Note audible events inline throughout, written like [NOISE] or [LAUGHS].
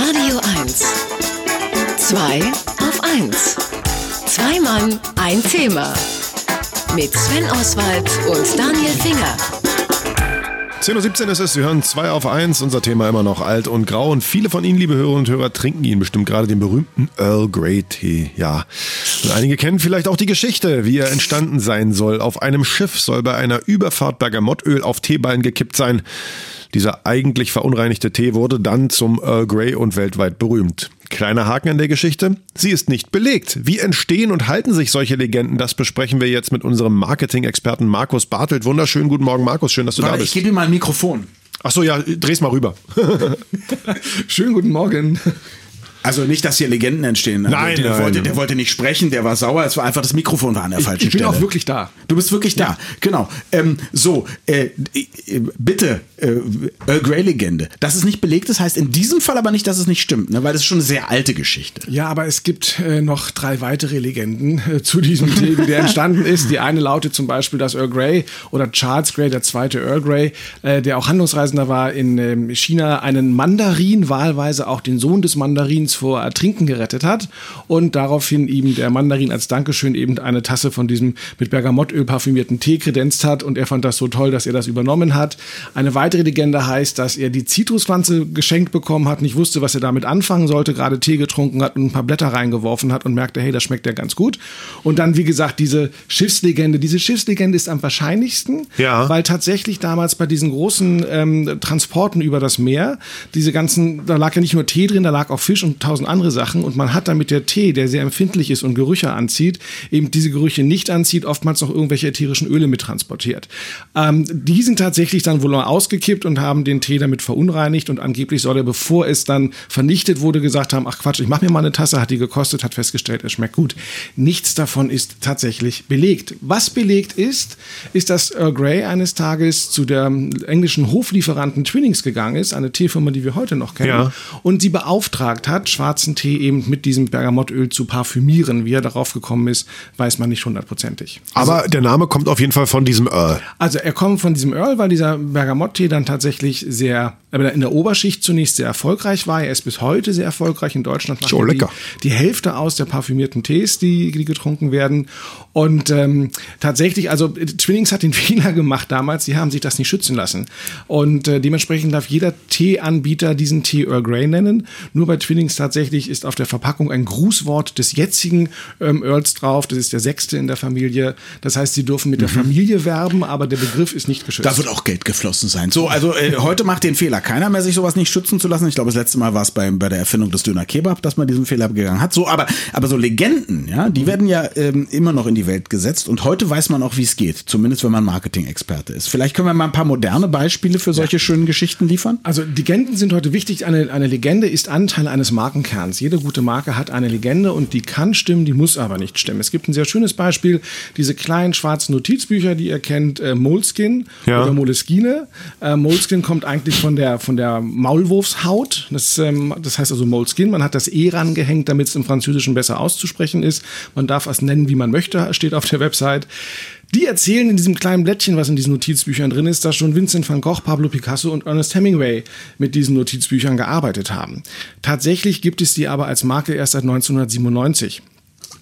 Radio 1. Zwei auf 1. Zwei Mann, ein Thema. Mit Sven Oswald und Daniel Finger. 10.17 Uhr ist es, Sie hören 2 auf 1, unser Thema immer noch alt und grau und viele von Ihnen, liebe Hörerinnen und Hörer, trinken ihn bestimmt gerade den berühmten Earl Grey Tee, ja. Und einige kennen vielleicht auch die Geschichte, wie er entstanden sein soll. Auf einem Schiff soll bei einer Überfahrt Bergamottöl auf Teeballen gekippt sein. Dieser eigentlich verunreinigte Tee wurde dann zum Earl Grey und weltweit berühmt. Kleiner Haken an der Geschichte. Sie ist nicht belegt. Wie entstehen und halten sich solche Legenden? Das besprechen wir jetzt mit unserem Marketing-Experten Markus Bartelt. Wunderschönen guten Morgen, Markus. Schön, dass du Warte, da ich bist. gebe ihm mal ein Mikrofon. Ach so, ja, dreh's mal rüber. [LAUGHS] [LAUGHS] Schönen guten Morgen. Also nicht, dass hier Legenden entstehen. Also Nein, der, nein. Wollte, der wollte nicht sprechen, der war sauer. Es war einfach das Mikrofon war an der falschen ich bin Stelle. auch wirklich da. Du bist wirklich da, genau. Ähm, so, äh, äh, bitte, äh, Earl Grey Legende. Dass es nicht belegt ist, heißt in diesem Fall aber nicht, dass es nicht stimmt, ne? weil das ist schon eine sehr alte Geschichte. Ja, aber es gibt äh, noch drei weitere Legenden äh, zu diesem wie der entstanden ist. Die eine lautet zum Beispiel, dass Earl Grey oder Charles Grey, der zweite Earl Grey, äh, der auch Handlungsreisender war in ähm, China, einen Mandarin, wahlweise auch den Sohn des Mandarins vor Ertrinken gerettet hat und daraufhin ihm der Mandarin als Dankeschön eben eine Tasse von diesem mit Bergamottöl parfümierten Tee kredenzt hat und er fand das so toll, dass er das übernommen hat. Eine weitere Legende heißt, dass er die Zitruspflanze geschenkt bekommen hat, nicht wusste, was er damit anfangen sollte, gerade Tee getrunken hat und ein paar Blätter reingeworfen hat und merkte, hey, das schmeckt ja ganz gut. Und dann, wie gesagt, diese Schiffslegende. Diese Schiffslegende ist am wahrscheinlichsten, Ja. weil tatsächlich damals bei diesen großen ähm, Transporten über das Meer, diese ganzen, da lag ja nicht nur Tee drin, da lag auch Fisch und tausend andere Sachen und man hat damit der Tee, der sehr empfindlich ist und Gerüche anzieht, eben diese Gerüche nicht anzieht, oftmals noch irgendwelche ätherischen Öle mittransportiert. Ähm, die sind tatsächlich dann wohl ausgekippt und haben den Tee damit verunreinigt und angeblich soll er, bevor es dann vernichtet wurde, gesagt haben, ach Quatsch, ich mache mir mal eine Tasse, hat die gekostet, hat festgestellt, es schmeckt gut. Nichts davon ist tatsächlich belegt. Was belegt ist, ist, dass Earl Grey eines Tages zu der englischen Hoflieferanten Twinings gegangen ist, eine Teefirma, die wir heute noch kennen, Ja. und sie beauftragt hat, schwarzen Tee eben mit diesem Bergamottöl zu parfümieren. Wie er darauf gekommen ist, weiß man nicht hundertprozentig. Aber der Name kommt auf jeden Fall von diesem Earl. Also er kommt von diesem Earl, weil dieser Bergamottee dann tatsächlich sehr, aber in der Oberschicht zunächst sehr erfolgreich war. Er ist bis heute sehr erfolgreich in Deutschland. macht er lecker. Die, die Hälfte aus der parfümierten Tees, die, die getrunken werden. Und ähm, tatsächlich, also Twinings hat den [LAUGHS] Fehler gemacht damals, sie haben sich das nicht schützen lassen. Und äh, dementsprechend darf jeder Teeanbieter diesen Tee Earl Grey nennen. Nur bei Twinings tatsächlich ist auf der Verpackung ein Grußwort des jetzigen ähm, Earls drauf. Das ist der sechste in der Familie. Das heißt, sie dürfen mit der Familie werben, aber der Begriff ist nicht geschützt. Da wird auch Geld geflossen sein. So, also äh, heute macht den Fehler keiner mehr, sich sowas nicht schützen zu lassen. Ich glaube, das letzte Mal war es bei, bei der Erfindung des Döner Kebab, dass man diesen Fehler begangen hat. So, aber, aber so Legenden, ja, die werden ja ähm, immer noch in die Welt gesetzt. Und heute weiß man auch, wie es geht. Zumindest, wenn man Marketing-Experte ist. Vielleicht können wir mal ein paar moderne Beispiele für solche schönen Geschichten liefern. Also Legenden sind heute wichtig. Eine, eine Legende ist Anteil eines Markenkerns. Jede gute Marke hat eine Legende und die kann stimmen, die muss aber nicht stimmen. Es gibt ein sehr schönes Beispiel, diese kleinen schwarzen Notizbücher, die ihr kennt, äh, Moleskin Ja. oder Moleskine. Äh, Moleskin kommt eigentlich von der, von der Maulwurfshaut. Das, ähm, das heißt also Moleskin. Man hat das E rangehängt, damit es im Französischen besser auszusprechen ist. Man darf es nennen, wie man möchte, steht auf der Website. Die erzählen in diesem kleinen Blättchen, was in diesen Notizbüchern drin ist, dass schon Vincent van Gogh, Pablo Picasso und Ernest Hemingway mit diesen Notizbüchern gearbeitet haben. Tatsächlich gibt es die aber als Marke erst seit 1997.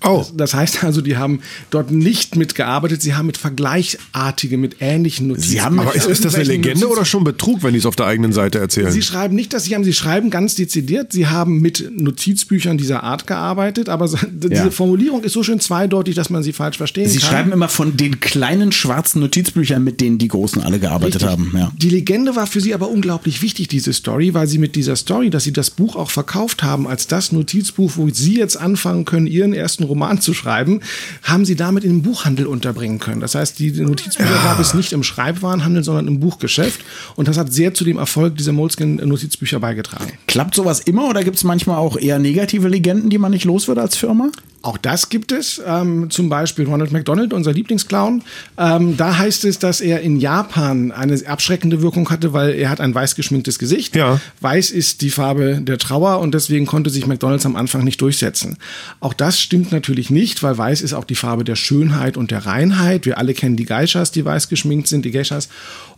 Oh. Das heißt also, die haben dort nicht mitgearbeitet, sie haben mit vergleichartigen, mit ähnlichen Notizbüchern. haben- Aber ist, ist das eine Legende Notiz- oder schon Betrug, wenn die es auf der eigenen Seite erzählen? Sie schreiben nicht, dass sie haben, sie schreiben ganz dezidiert, sie haben mit Notizbüchern dieser Art gearbeitet, aber so- diese Ja. Formulierung ist so schön zweideutig, dass man sie falsch verstehen Sie kann. schreiben immer von den kleinen schwarzen Notizbüchern, mit denen die Großen alle gearbeitet Richtig. haben. Ja. Die Legende war für sie aber unglaublich wichtig, diese Story, weil sie mit dieser Story, dass sie das Buch auch verkauft haben, als das Notizbuch, wo sie jetzt anfangen können, ihren ersten Roman zu schreiben, haben sie damit in den Buchhandel unterbringen können. Das heißt, die Notizbücher gab es nicht im Schreibwarenhandel, sondern im Buchgeschäft. Und das hat sehr zu dem Erfolg dieser Moleskin-Notizbücher beigetragen. Klappt sowas immer oder gibt es manchmal auch eher negative Legenden, die man nicht los wird als Firma? Auch das gibt es. Ähm, zum Beispiel Ronald McDonald, unser Lieblingsclown. Ähm, da heißt es, dass er in Japan eine abschreckende Wirkung hatte, weil er hat ein weiß geschminktes Gesicht. Ja. Weiß ist die Farbe der Trauer und deswegen konnte sich McDonalds am Anfang nicht durchsetzen. Auch das stimmt natürlich nicht, weil weiß ist auch die Farbe der Schönheit und der Reinheit. Wir alle kennen die Geishas, die weiß geschminkt sind, die Geishas.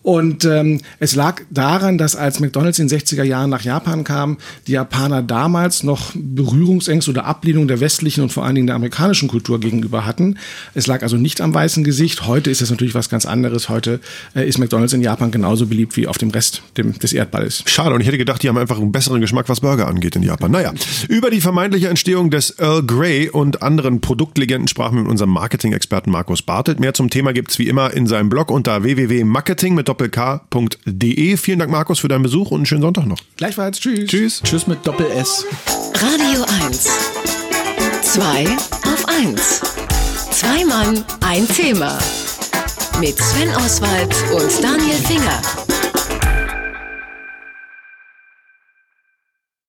Und ähm, es lag daran, dass als McDonalds in den 60er Jahren nach Japan kam, die Japaner damals noch Berührungsängste oder Ablehnung der westlichen und vor allen Dingen der amerikanischen Kultur gegenüber hatten. Es lag also nicht am weißen Gesicht. Heute ist es natürlich was ganz anderes. Heute äh, ist McDonalds in Japan genauso beliebt wie auf dem Rest dem, des Erdballes. Schade, und ich hätte gedacht, die haben einfach einen besseren Geschmack, was Burger angeht in Japan. Naja, über die vermeintliche Entstehung des Earl Grey und anderen Produktlegenden sprachen wir mit unserem Marketing-Experten Markus Bartelt. Mehr zum Thema gibt's wie immer in seinem Blog unter www.marketing mit doppelk.de. Vielen Dank, Markus, für deinen Besuch und einen schönen Sonntag noch. Gleichfalls. Tschüss. Tschüss. Tschüss mit Doppel-S. Radio 1. Zwei auf eins. Zwei Mann, ein Thema. Mit Sven Oswald und Daniel Finger.